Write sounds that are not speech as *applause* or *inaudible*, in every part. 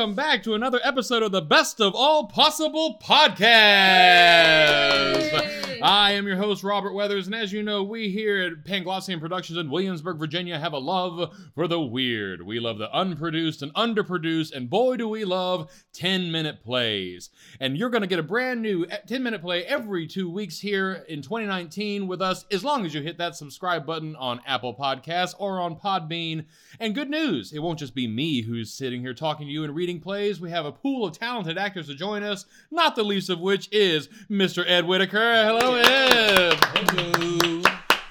welcome back to another episode of the Best of All Possible Podcast. I am your host, Robert Weathers, and as you know, we here at Panglossian Productions in Williamsburg, Virginia, have a love for the weird. We love the unproduced and underproduced, and boy, do we love 10 minute plays. And you're going to get a brand new 10 minute play every two weeks here in 2019 with us, as long as you hit that subscribe button on Apple Podcasts or on Podbean. And good news, it won't just be me who's sitting here talking to you and reading plays. We have a pool of talented actors to join us, not the least of which is Mr. Ed Whitaker. Hello, Ed. Hello.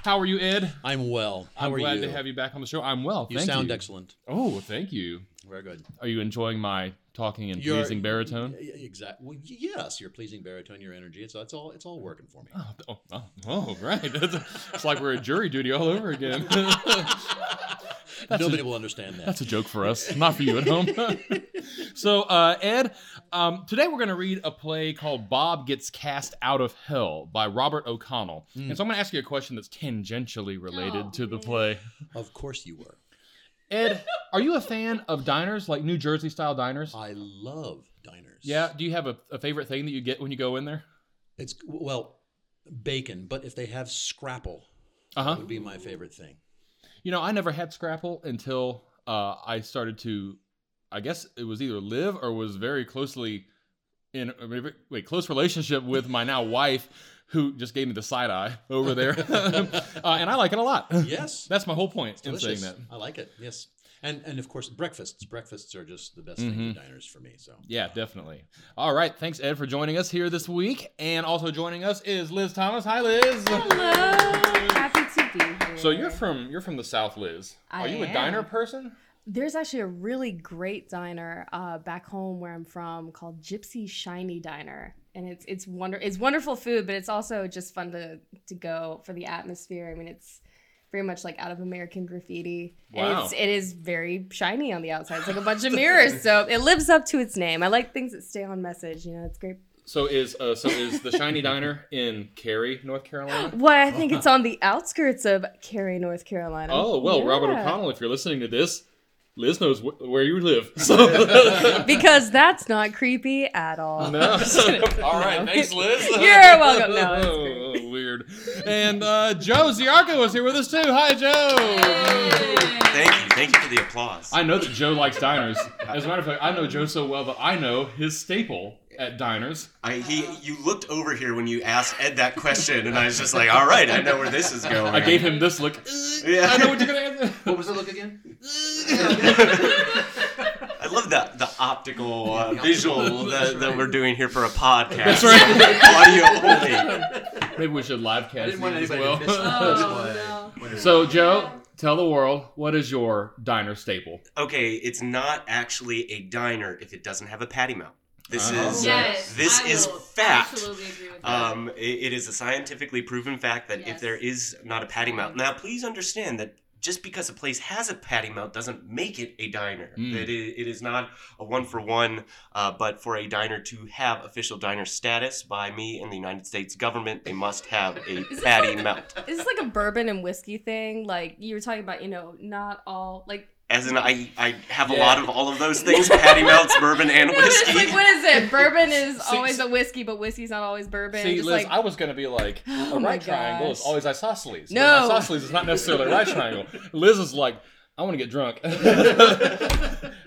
How are you, Ed? I'm well. How I'm are glad you? to have you back on the show. I'm well. You thank sound you. excellent. Oh, thank you. Very good. Are you enjoying my talking and You're- pleasing baritone? Exactly. Well, yes, you're pleasing baritone. Your energy. It's, it's all. It's all working for me. Oh, oh, oh, right. It's, *laughs* it's like we're at jury duty all over again. *laughs* That's Nobody a- will understand that. That's a joke for us, not for you at home. *laughs* so, uh, Ed, um, today we're going to read a play called Bob Gets Cast Out of Hell by Robert O'Connell. Mm. And so I'm going to ask you a question that's tangentially related Oh, to the play. Of course you were. Ed, are you a fan of diners, like New Jersey style diners? I love diners. Yeah. Do you have a, a favorite thing that you get when you go in there? It's well, bacon. But if they have scrapple, Uh huh. would be my favorite thing. You know, I never had Scrapple until uh, I started to, I guess it was either live or was very closely in a wait close relationship with my now wife, who just gave me the side eye over there, *laughs* *laughs* uh, and I like it a lot. Yes. That's my whole point in Delicious. saying that. I like it. Yes. And and of course breakfasts. Breakfasts are just the best Mhm. thing for diners for me. So Yeah, definitely. All right, thanks Ed for joining us here this week, and also joining us is Liz Thomas. Hi, Liz. Hello. Happy to be here. So you're from you're from the South, Liz. I Are you a am. diner person? There's actually a really great diner uh, back home where I'm from called Gypsy Shiny Diner, and it's it's wonder it's wonderful food, but it's also just fun to to go for the atmosphere. I mean, it's very much like out of American graffiti, Wow. and it's it is very shiny on the outside. It's like a bunch of *laughs* mirrors, so it lives up to its name. I like things that stay on message. You know, it's great. So is uh, so is the Shiny Diner in Cary, North Carolina? *gasps* Well, I think it's on the outskirts of Cary, North Carolina. Oh well, Robert O'Connell, if you're listening to this, Liz knows wh- where you live. *laughs* So *laughs* because that's not creepy at all. no. *laughs* All right, No. thanks, Liz. You're welcome. No, that's Oh, weird. And uh, Joe Ziarko is here with us too. Hi, Joe. Thank you. Thank you for the applause. I know that Joe likes diners. As a matter of fact, I know Joe so well that I know his staple at diners. I, he, you looked over here when you asked Ed that question, and I was just like, all right, I know where this is going. I gave him this look. *laughs* Yeah. I know what you're gonna answer. what was the look again? I love the the optical uh, visual that, that we're doing here for a podcast. That's right. *laughs* Audio only. Maybe we should live cast didn't these as anybody to miss well. Oh, That's why- so, Joe, tell the world what is your diner staple? Okay, it's not actually a diner if it doesn't have a patty melt. This Oh. is Yes, this I is will fact. Absolutely agree with that. Um, it, it is a scientifically proven fact that if there is not a patty melt, now please understand that just because a place has a patty melt doesn't make it a diner. Mm. That it, it is not a one for one, uh, but for a diner to have official diner status by me and the United States government, they must have a *laughs* this patty like- melt. Is this like a bourbon and whiskey thing? Like you were talking about, you know, not all like. As in, I, I have a Yeah. lot of all of those things: patty melts, bourbon, and *laughs* No, whiskey. like what is it? Bourbon is See- always a whiskey, but whiskey's not always bourbon. See, Just Liz, like I was gonna be like, *gasps* a Oh my right triangle is always isosceles. No. An isosceles is not necessarily a right *laughs* triangle. Liz is like, I want to get drunk. *laughs*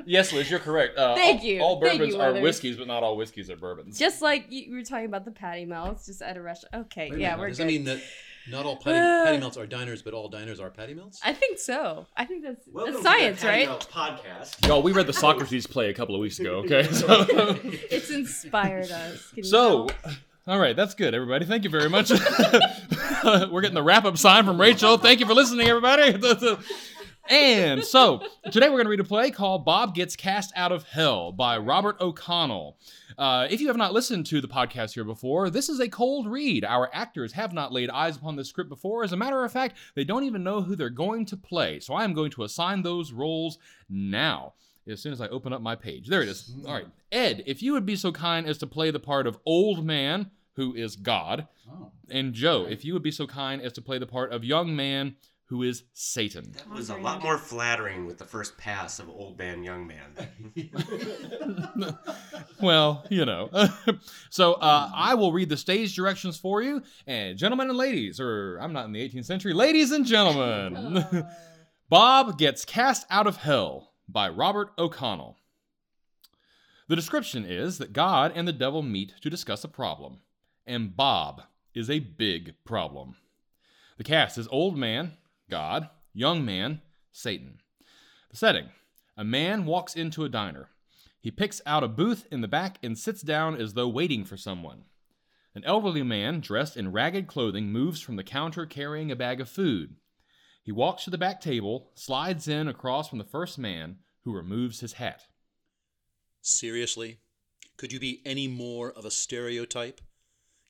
yes, Liz, you're correct. Uh, Thank all- you. All bourbons you, are Leathers. whiskeys, but not all whiskeys are bourbons. just like you, you were talking about the patty melts, just at a restaurant. Okay, Wait yeah, minute, we're Does good. that mean that not all patty, uh, patty melts are diners, but all diners are patty melts? I think so. I think that's Welcome that's to science, Patty right? Melt podcast. Y'all, we read the Socrates play a couple of weeks ago. Okay, *laughs* so. It's inspired us. *laughs* Can So, all right, that's good, everybody. Thank you very much. *laughs* We're getting the wrap up sign from Rachel. Thank you for listening, everybody. And so, today we're going to read a play called Bob Gets Cast Out of Hell by Robert O'Connell. Uh, if you have not listened to the podcast here before, this is a cold read. Our actors have not laid eyes upon this script before. As a matter of fact, they don't even know who they're going to play. So I am going to assign those roles now. As soon as I open up my page, there it is. All right, Ed, if you would be so kind as to play the part of old man who is God, Oh. and Joe, if you would be so kind as to play the part of young man who is Satan. That was a lot more flattering with the first pass of old man, young man. *laughs* *laughs* well, you know. *laughs* so uh, I will read the stage directions for you. And gentlemen and ladies, or I'm not in the 18th century, ladies and gentlemen, Bob Gets Cast Out of Hell by Robert O'Connell. The description is that God and the devil meet to discuss a problem, and Bob is a big problem. The cast is Old Man, God, Young Man, Satan. The setting a man walks into a diner. He picks out a booth in the back and sits down as though waiting for someone. An elderly man dressed in ragged clothing moves from the counter carrying a bag of food. He walks to the back table, slides in across from the first man, who removes his hat. Seriously? Could you be any more of a stereotype?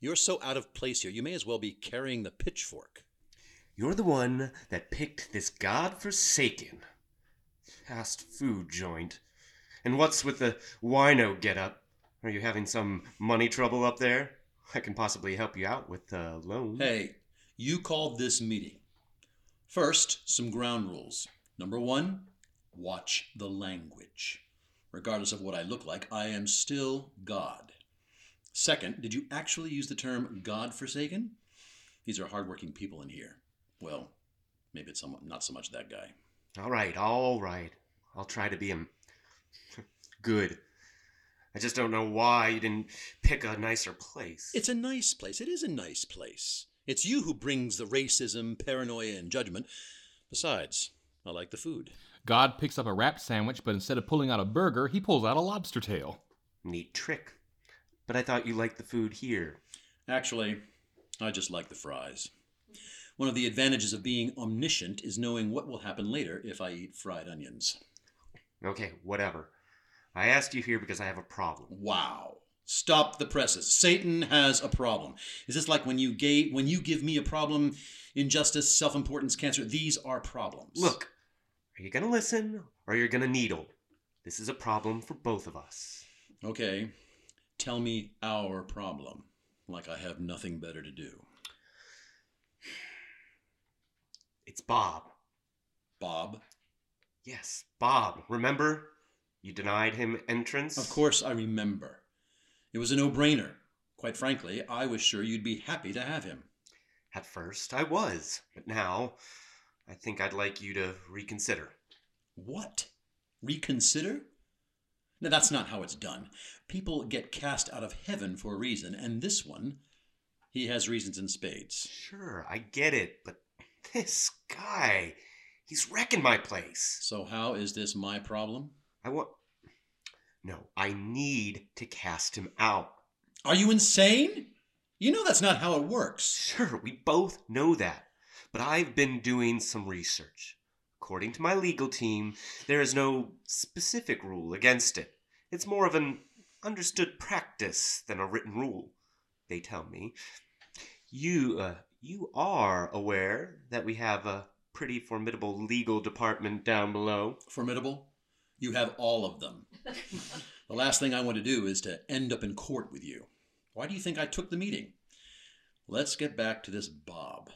You're so out of place here, you may as well be carrying the pitchfork. You're the one that picked this god-forsaken fast food joint. And what's with the wino getup? Are you having some money trouble up there? I can possibly help you out with a loan. Hey, you called this meeting. First, some ground rules. Number one, watch the language. Regardless of what I look like, I am still God. Second, did you actually use the term God forsaken? These are hardworking people in here. Well, maybe it's somewhat, not so much that guy. All right, all right. I'll try to be him. *laughs* Good. I just don't know why you didn't pick a nicer place. It's a nice place. It is a nice place. It's you who brings the racism, paranoia, and judgment. Besides, I like the food. God picks up a wrapped sandwich, but instead of pulling out a burger, he pulls out a lobster tail. Neat trick. But I thought you liked the food here. Actually, I just like the fries. One of the advantages of being omniscient is knowing what will happen later if I eat fried onions. Okay, whatever. I asked you here because I have a problem. Wow. Stop the presses. Satan has a problem. Is this like when you gave when you give me a problem, injustice, self-importance, cancer? These are problems. Look, are you gonna listen or are you're gonna needle? This is a problem for both of us. Okay. Tell me our problem. Like I have nothing better to do. It's Bob. Bob? Yes, Bob. Remember? You denied him entrance? Of course I remember. It was a no-brainer. Quite frankly, I was sure you'd be happy to have him. At first, I was, but now I think I'd like you to reconsider. What? Reconsider? Now, that's not how it's done. People get cast out of heaven for a reason, and this one, he has reasons in spades. Sure, I get it, but this guy, he's wrecking my place. So, how is this my problem? I want. No, I need to cast him out. Are you insane? You know that's not how it works. Sure, we both know that. But I've been doing some research. According to my legal team, there is no specific rule against it. It's more of an understood practice than a written rule, they tell me. You, uh, you are aware that we have a pretty formidable legal department down below. Formidable? You have all of them. *laughs* the last thing I want to do is to end up in court with you. Why do you think I took the meeting? Let's get back to this Bob.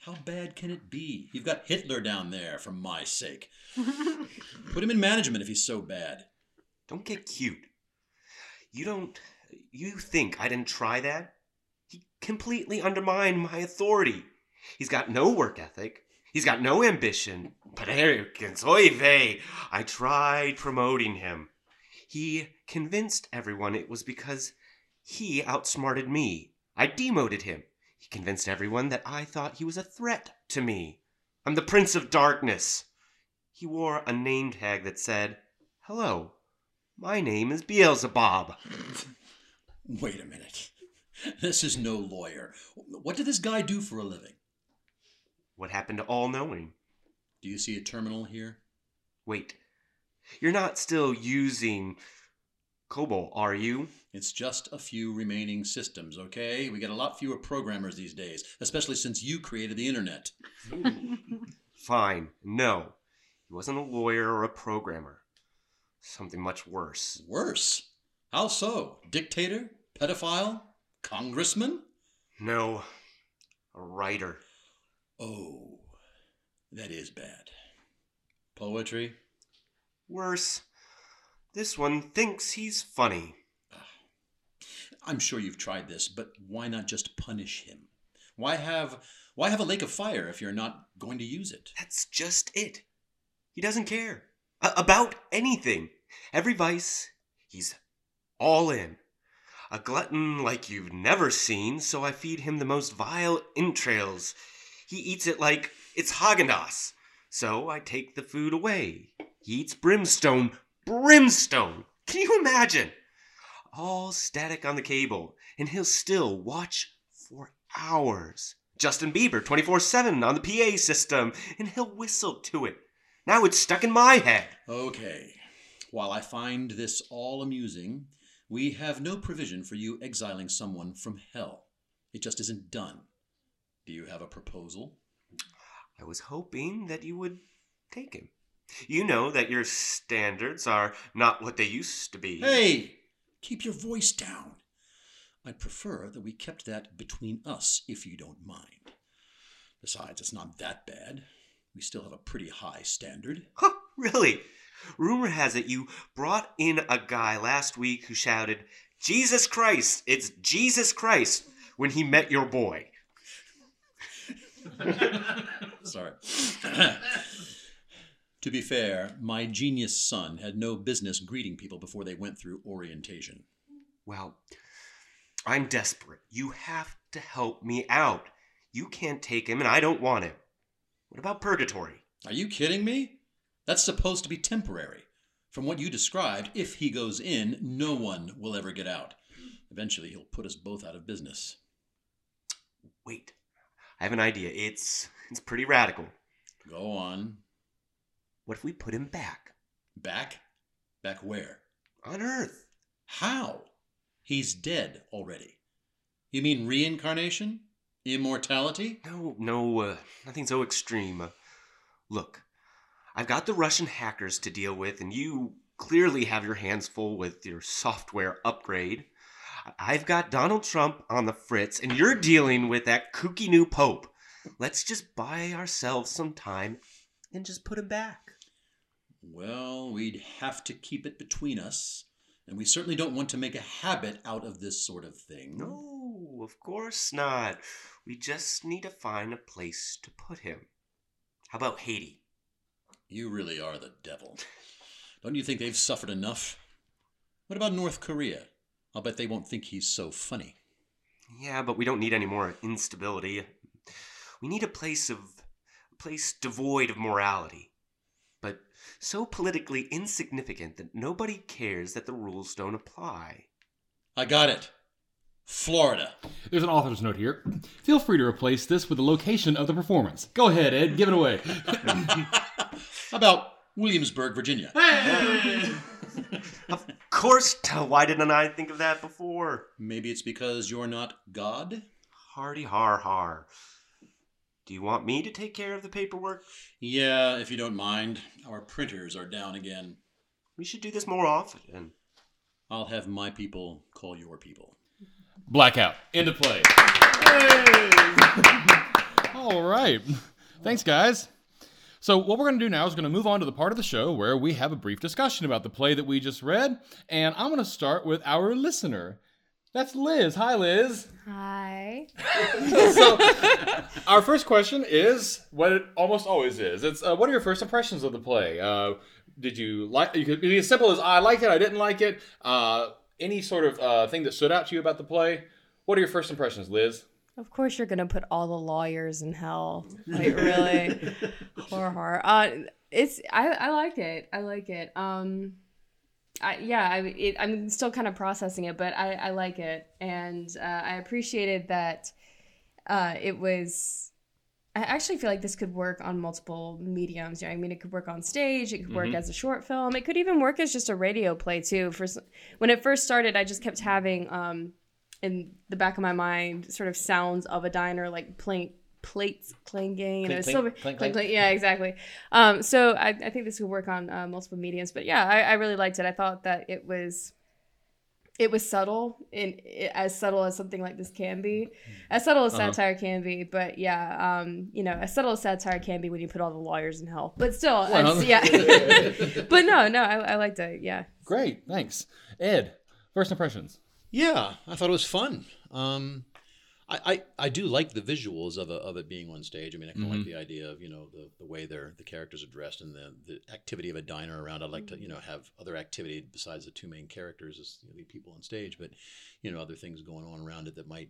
How bad can it be? You've got Hitler down there, for my sake. *laughs* Put him in management if he's so bad. Don't get cute. You don't. You think I didn't try that? Completely undermine my authority. He's got no work ethic. He's got no ambition, but vey. I tried promoting him. He convinced everyone it was because he outsmarted me. I demoted him. He convinced everyone that I thought he was a threat to me. I'm the Prince of Darkness. He wore a name tag that said, Hello, my name is Beelzebub. *laughs* Wait a minute. *laughs* This is no lawyer. What did this guy do for a living? What happened to all knowing? Do you see a terminal here? Wait, you're not still using COBOL, are you? It's just a few remaining systems, okay? We get a lot fewer programmers these days, especially since you created the internet. *laughs* Fine, no. He wasn't a lawyer or a programmer. Something much worse. Worse? How so? Dictator? Pedophile? Congressman? No, a writer. Oh. That is bad. Poetry? Worse, this one thinks he's funny. Ah, I'm sure you've tried this, but why not just punish him? Why have why have a lake of fire if you're not going to use it? That's just it. He doesn't care A- about anything. Every vice, he's all in. A glutton like you've never seen, so I feed him the most vile entrails. He eats it like it's Haagen-Dazs, so I take the food away. He eats brimstone. Brimstone! Can you imagine? All static on the cable, and he'll still watch for hours. Justin Bieber 24 7 on the PA system, and he'll whistle to it. Now it's stuck in my head. Okay. While I find this all amusing, we have no provision for you exiling someone from hell. It just isn't done. Do you have a proposal? I was hoping that you would take him. You know that your standards are not what they used to be. Hey! Keep your voice down. I'd prefer that we kept that between us, if you don't mind. Besides, it's not that bad. We still have a pretty high standard. Huh, *laughs* really? Rumor has it you brought in a guy last week who shouted, Jesus Christ, it's Jesus Christ, when he met your boy. *laughs* Sorry. *coughs* to be fair, my genius son had no business greeting people before they went through orientation. Well, I'm desperate. You have to help me out. You can't take him, and I don't want him. What about purgatory? Are you kidding me? That's supposed to be temporary. From what you described, if he goes in, no one will ever get out. Eventually, he'll put us both out of business. Wait, I have an idea. It's it's pretty radical. Go on. What if we put him back Back? Back where? on Earth? How? He's dead already. You mean reincarnation? Immortality? No, no, uh, nothing so extreme. Uh, look, I've got the Russian hackers to deal with, and you clearly have your hands full with your software upgrade. I've got Donald Trump on the fritz, and you're dealing with that kooky new pope. Let's just buy ourselves some time and just put him back. Well, we'd have to keep it between us, and we certainly don't want to make a habit out of this sort of thing. No, of course not. We just need to find a place to put him. How about Haiti? You really are the devil. Don't you think they've suffered enough? What about North Korea? I'll bet they won't think he's so funny. Yeah, but we don't need any more instability. We need a place of a place devoid of morality, but so politically insignificant that nobody cares that the rules don't apply. I got it. Florida. There's an author's note here. Feel free to replace this with the location of the performance. Go ahead, Ed. Give it away. *laughs* How about Williamsburg, Virginia? Of course, why didn't I think of that before? Maybe it's because you're not God? Hardy har har. Do you want me to take care of the paperwork? Yeah, if you don't mind. Our printers are down again. We should do this more often. I'll have my people call your people. Blackout. End of play. *laughs* All right. Thanks, guys. So, what we're going to do now is going to move on to the part of the show where we have a brief discussion about the play that we just read. And I'm going to start with our listener. That's Liz. Hi, Liz. Hi. *laughs* so, our first question is what it almost always is. It's uh, what are your first impressions of the play? Uh, did you like? You could be as simple as I liked it, I didn't like it. Uh, any sort of uh, thing that stood out to you about the play? What are your first impressions, Liz? Of course, you're gonna put all the lawyers in hell. *laughs* Like really, horror, *laughs* horror. Uh, it's I I like it. I like it. Um, I yeah. I it, I'm still kind of processing it, but I I like it, and uh, I appreciated that. Uh, it was. I actually feel like this could work on multiple mediums. You know, I mean, it could work on stage. It could work Mhm. as a short film. It could even work as just a radio play too. For when it first started, I just kept having um, in the back of my mind sort of sounds of a diner like plate plates clanging and it was Clink, so clink, clink, clink, yeah exactly um so I, I think this would work on uh, multiple mediums but yeah I, I really liked it i thought that it was it was subtle and as subtle as something like this can be as subtle as Uh-huh. satire can be but yeah um you know as subtle as satire can be when you put all the lawyers in hell but still Well. yeah *laughs* but no no I, I liked it yeah Great, thanks, Ed. First impressions. Yeah, I thought it was fun. Um, I, I, I do like the visuals of, a, of it being on stage. I mean, I kind of Mhm. like the idea of you know the, the way they're the characters are dressed and the, the activity of a diner around. I'd like to you know have other activity besides the two main characters as you know, the people on stage, but you know other things going on around it that might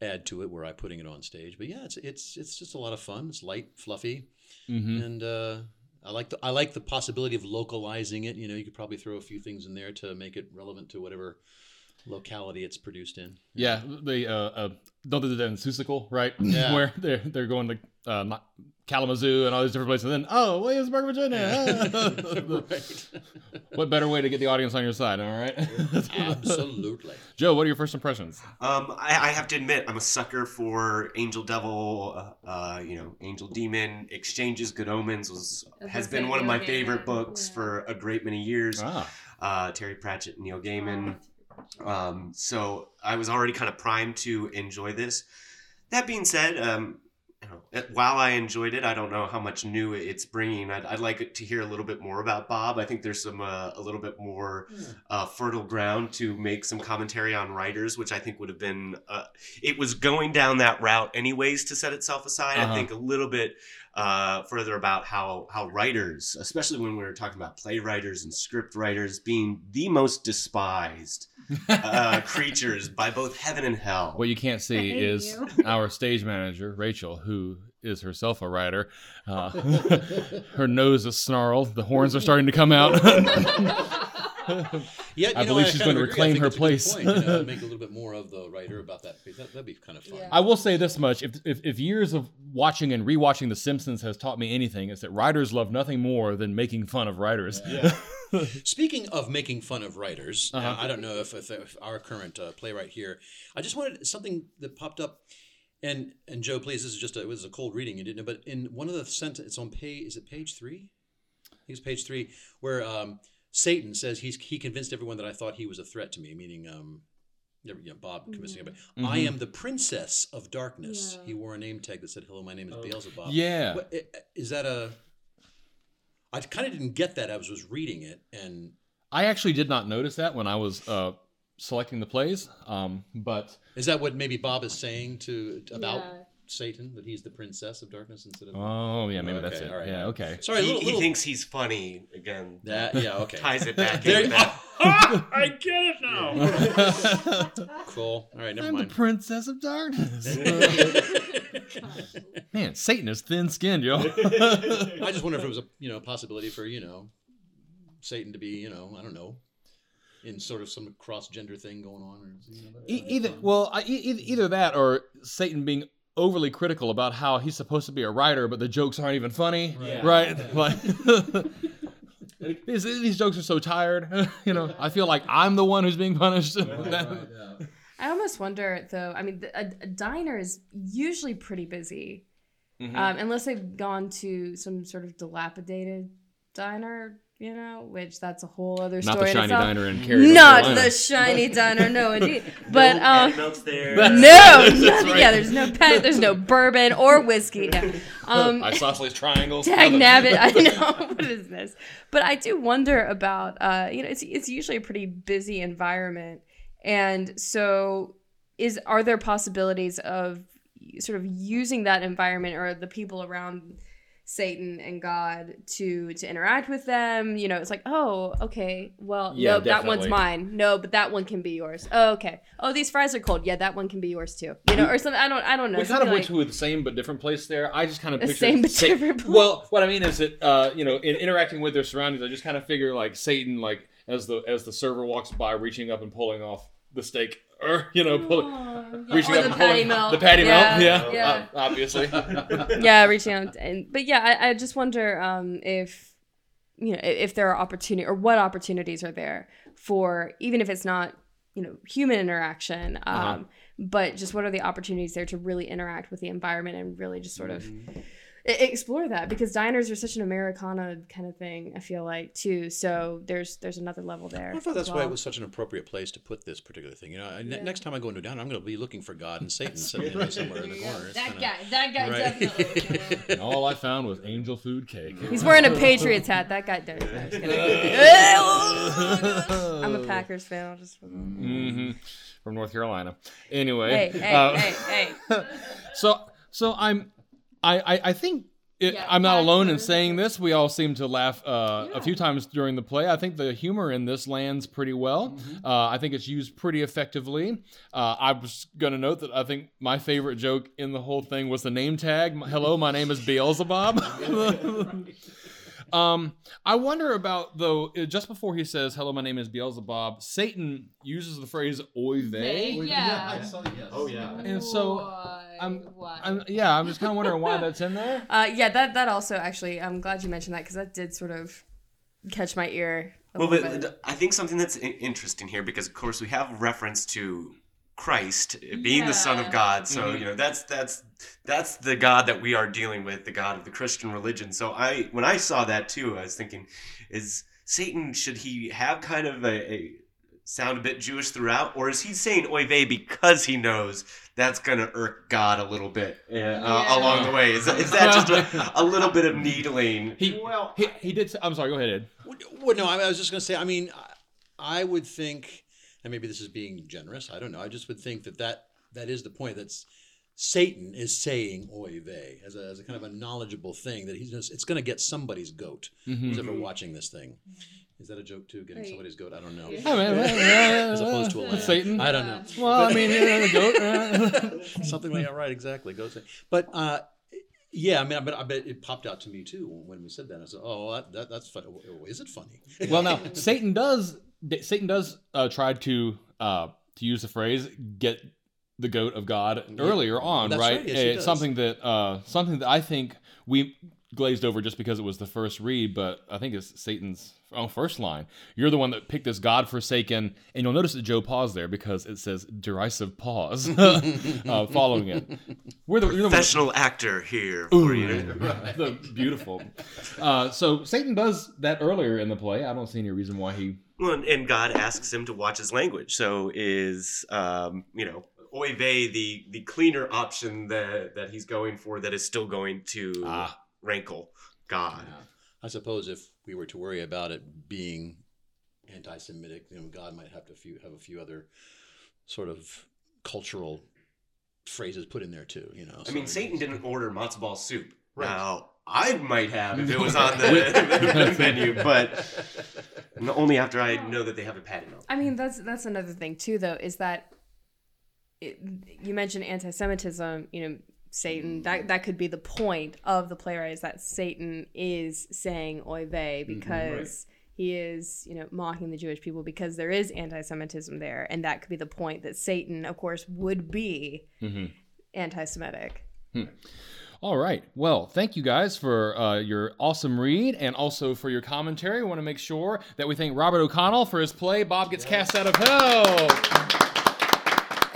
add to it. Were I putting it on stage? But yeah, it's it's it's just a lot of fun. It's light, fluffy, Mm-hmm. and uh, I like the I like the possibility of localizing it. You know, you could probably throw a few things in there to make it relevant to whatever locality it's produced in. Yeah, they uh, uh don't they do that in Seussical, right? Yeah. *laughs* Where they're they're going to uh, not Kalamazoo and all these different places, and then oh, Williamsburg, Virginia. *laughs* *laughs* right. what better way to get the audience on your side? All right. Absolutely. Joe, what are your first impressions? Um, I, I have to admit, I'm a sucker for Angel Devil, uh, uh, you know, Angel Demon. Exchanges, Good Omens was That's has been one of my Neil favorite books yeah. for a great many years. Ah, Uh, Terry Pratchett, Neil Gaiman. Um, so I was already kind of primed to enjoy this. That being said, um, you know, it- while I enjoyed it, I don't know how much new it's bringing. I'd, I'd like to hear a little bit more about Bob. I think there's some uh, a little bit more uh, fertile ground to make some commentary on writers, which I think would have been. Uh, it was going down that route anyways to set itself aside. Uh-huh. I think a little bit uh, further about how how writers, especially when we were talking about playwriters and script writers, being the most despised uh, creatures by both heaven and hell. what you can't see is you. our stage manager, Rachel, who is herself a writer. Uh, *laughs* *laughs* her nose is snarled. The horns are starting to come out. *laughs* Yeah, I know, believe she's going to reclaim her it's a good place. point, you know, *laughs* make a little bit more of the writer about that. that that'd be kind of fun. Yeah. I will say this much: if, if if years of watching and rewatching The Simpsons has taught me anything, it's that writers love nothing more than making fun of writers. Yeah. *laughs* Speaking of making fun of writers, Uh-huh. I don't know if, if, if our current uh, playwright here, I just wanted something that popped up, and and Joe, please, this is just a, it was a cold reading, you didn't know, but in one of the sentences, it's on page, is it page three? I think it's page three, where um, Satan says he's he convinced everyone that I thought he was a threat to me, meaning um, you know, Bob convincing everybody. I Mhm. am the princess of darkness. Yeah. He wore a name tag that said, "Hello, my name is Oh. Beelzebub." Yeah. What, is that a? I kind of didn't get that. I was was reading it, and I actually did not notice that when I was uh, selecting the plays, um, but is that what maybe Bob is saying to about Yeah. Satan that he's the princess of darkness instead of oh yeah, maybe that's Okay, it. all right. Yeah, okay. sorry, he, little, he thinks he's funny again. that yeah okay *laughs* ties it back There in you- with that. *laughs* I get it now. *laughs* cool. All right, never I'm the mind. princess of darkness. Man, Satan is thin-skinned, yo. I just wonder if it was a you know possibility for you know Satan to be you know I don't know in sort of some cross gender thing going on or you know, E- either well, I, either that or Satan being overly critical about how he's supposed to be a writer, but the jokes aren't even funny, Yeah. right? *laughs* Like *laughs* these, these jokes are so tired. *laughs* you know, I feel like I'm the one who's being punished. I almost wonder though. I mean, a, a diner is usually pretty busy, Mhm. um, unless they've gone to some sort of dilapidated diner, you know, which that's a whole other Not story. Not the shiny diner in Cary, Not Carolina. the shiny diner, no *laughs* indeed. But *laughs* no um, there. No, nothing. right. Yeah, there's no pet, there's no bourbon or whiskey. No. *laughs* Um, Isosceles triangles. Tag nothing. nabbit. I know what is this, but I do wonder about. Uh, you know, it's it's usually a pretty busy environment, and so is are there possibilities of sort of using that environment or the people around Satan and God to to interact with them? You know, it's like, oh, okay, well, Yeah, nope, that one's mine. No, but that one can be yours. Oh, okay. Oh, these fries are cold. Yeah, that one can be yours too. You know, or something. I don't. I don't know. We kind of went like- to the same but different place there. I just kind of The same but Sa- different place. Well, what I mean is that uh, you know, in interacting with their surroundings, I just kind of figure like Satan, like as the as the server walks by, reaching up and pulling off the steak, or you know, pull, Aw. reaching Or up the patty pulling melt. the patty Yeah, melt. Yeah, yeah. uh, obviously. *laughs* yeah, reaching out. And but yeah, I, I just wonder um, if you know if there are opportunity or what opportunities are there for even if it's not you know human interaction, um, Uh-huh. but just what are the opportunities there to really interact with the environment and really just sort of e- explore that because diners are such an Americana kind of thing. I feel like too. So there's there's another level there. I thought that's as why it was such an appropriate place to put this particular thing. You know, I- ne- Yeah. next time I go into a diner, I'm going to be looking for God and Satan sitting you *laughs* know, somewhere in the corner. It's That kinda- guy, that guy Right. definitely. *laughs* And all I found was angel food cake. *laughs* He's wearing a Patriots hat. That guy. does. no, just. I'm a Packers fan. I'll just. hmm From North Carolina. Anyway. Hey, hey, uh, hey, hey. So so I'm I I, I think it, Yeah, I'm not Packers. alone in saying this. We all seem to laugh uh, Yeah. a few times during the play. I think the humor in this lands pretty well. Mm-hmm. Uh, I think it's used pretty effectively. Uh, I was going to note that I think my favorite joke in the whole thing was the name tag. Hello, my name is Beelzebub. *laughs* Um, I wonder about though. uh, Just before he says "Hello, my name is Beelzebub," Satan uses the phrase "Oy vey." Yeah. Oh yeah. And so, Why? I'm- Why? I'm, yeah, I'm just kind of wondering why that's in there. *laughs* Uh, yeah, that that also actually. I'm glad you mentioned that because that did sort of catch my ear. A Well, little but bit. I think something that's interesting here because, of course, we have reference to Christ being the Son of God. So Mhm. you know that's that's that's the God that we are dealing with, the God of the Christian religion. So I, when I saw that too, I was thinking, is Satan should he have kind of a, a sound a bit Jewish throughout, or is he saying oy vey because he knows that's gonna irk God a little bit uh, Yeah. along the way? Is, is that just a, a little bit of needling? He Well, he, he did. I'm sorry. Go ahead, Ed. Well, no, I I was just going to say. I mean, I- I would think, and maybe this is being generous. I don't know. I just would think that that, that is the point. That's Satan is saying "oy vey" as a, as a kind of a knowledgeable thing that he's just, it's going to get somebody's goat. Who's ever watching this thing? Is that a joke too? Getting Right. somebody's goat? I don't know. Yeah. I mean, well, yeah, As opposed to a lamb. Satan. I don't know. Well, I mean, yeah, the goat. uh, *laughs* Something like that, right? Exactly. Goat. thing. But uh, yeah, I mean, I bet, I bet it popped out to me too when we said that. I said, "Oh, that, that that's funny. Oh, Is it funny?" *laughs* well, now Satan does. Satan does uh, try to uh, to use the phrase "get the goat of God" earlier on, That's right? right, yes, he it's does. something that uh, something that I think we glazed over just because it was the first read, but I think it's Satan's oh, first line. You're the one that picked this God-forsaken, and you'll notice that Joe paused there because it says derisive pause *laughs* uh, following it. We're the, Professional actor here for you. *laughs* the beautiful. Uh, so Satan does that earlier in the play. I don't see any reason why he. Well, and- God asks him to watch his language. So is um, you know, oy vey the the cleaner option that that he's going for that is still going to Ah. rankle God. I suppose if we were to worry about it being anti-Semitic, you know, God might have to few, have a few other sort of cultural phrases put in there too. You know, I mean, so- Satan didn't order matzo ball soup. Right. Now I might have if it was on the *laughs* menu, but only after I know that they have a patty melt. I mean, that's that's another thing too, though, is that it, you mentioned anti-Semitism. You know, Satan. That that could be the point of the playwright is that Satan is saying "oy vey" because he is, you know, mocking the Jewish people because there is anti-Semitism there, and that could be the point that Satan, of course, would be Mhm. anti-Semitic. All right. Well, thank you guys for uh, your awesome read and also for your commentary. We want to make sure that we thank Robert O'Connell for his play, Bob Gets Cast Out of Hell.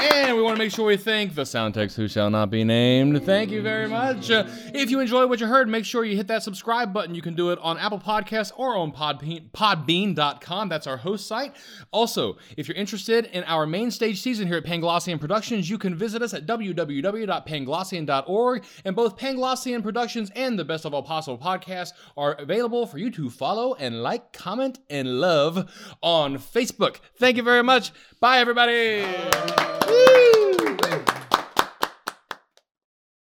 And we want to make sure we thank the sound techs who shall not be named. Thank you very much. Uh, if you enjoyed what you heard, make sure you hit that subscribe button. You can do it on Apple Podcasts or on Podbean, podbean.com. That's our host site. Also, if you're interested in our main stage season here at Panglossian Productions, you can visit us at www.panglossian.org. And both Panglossian Productions and the Best of All Possible podcast are available for you to follow and like, comment, and love on Facebook. Thank you very much. Bye, everybody.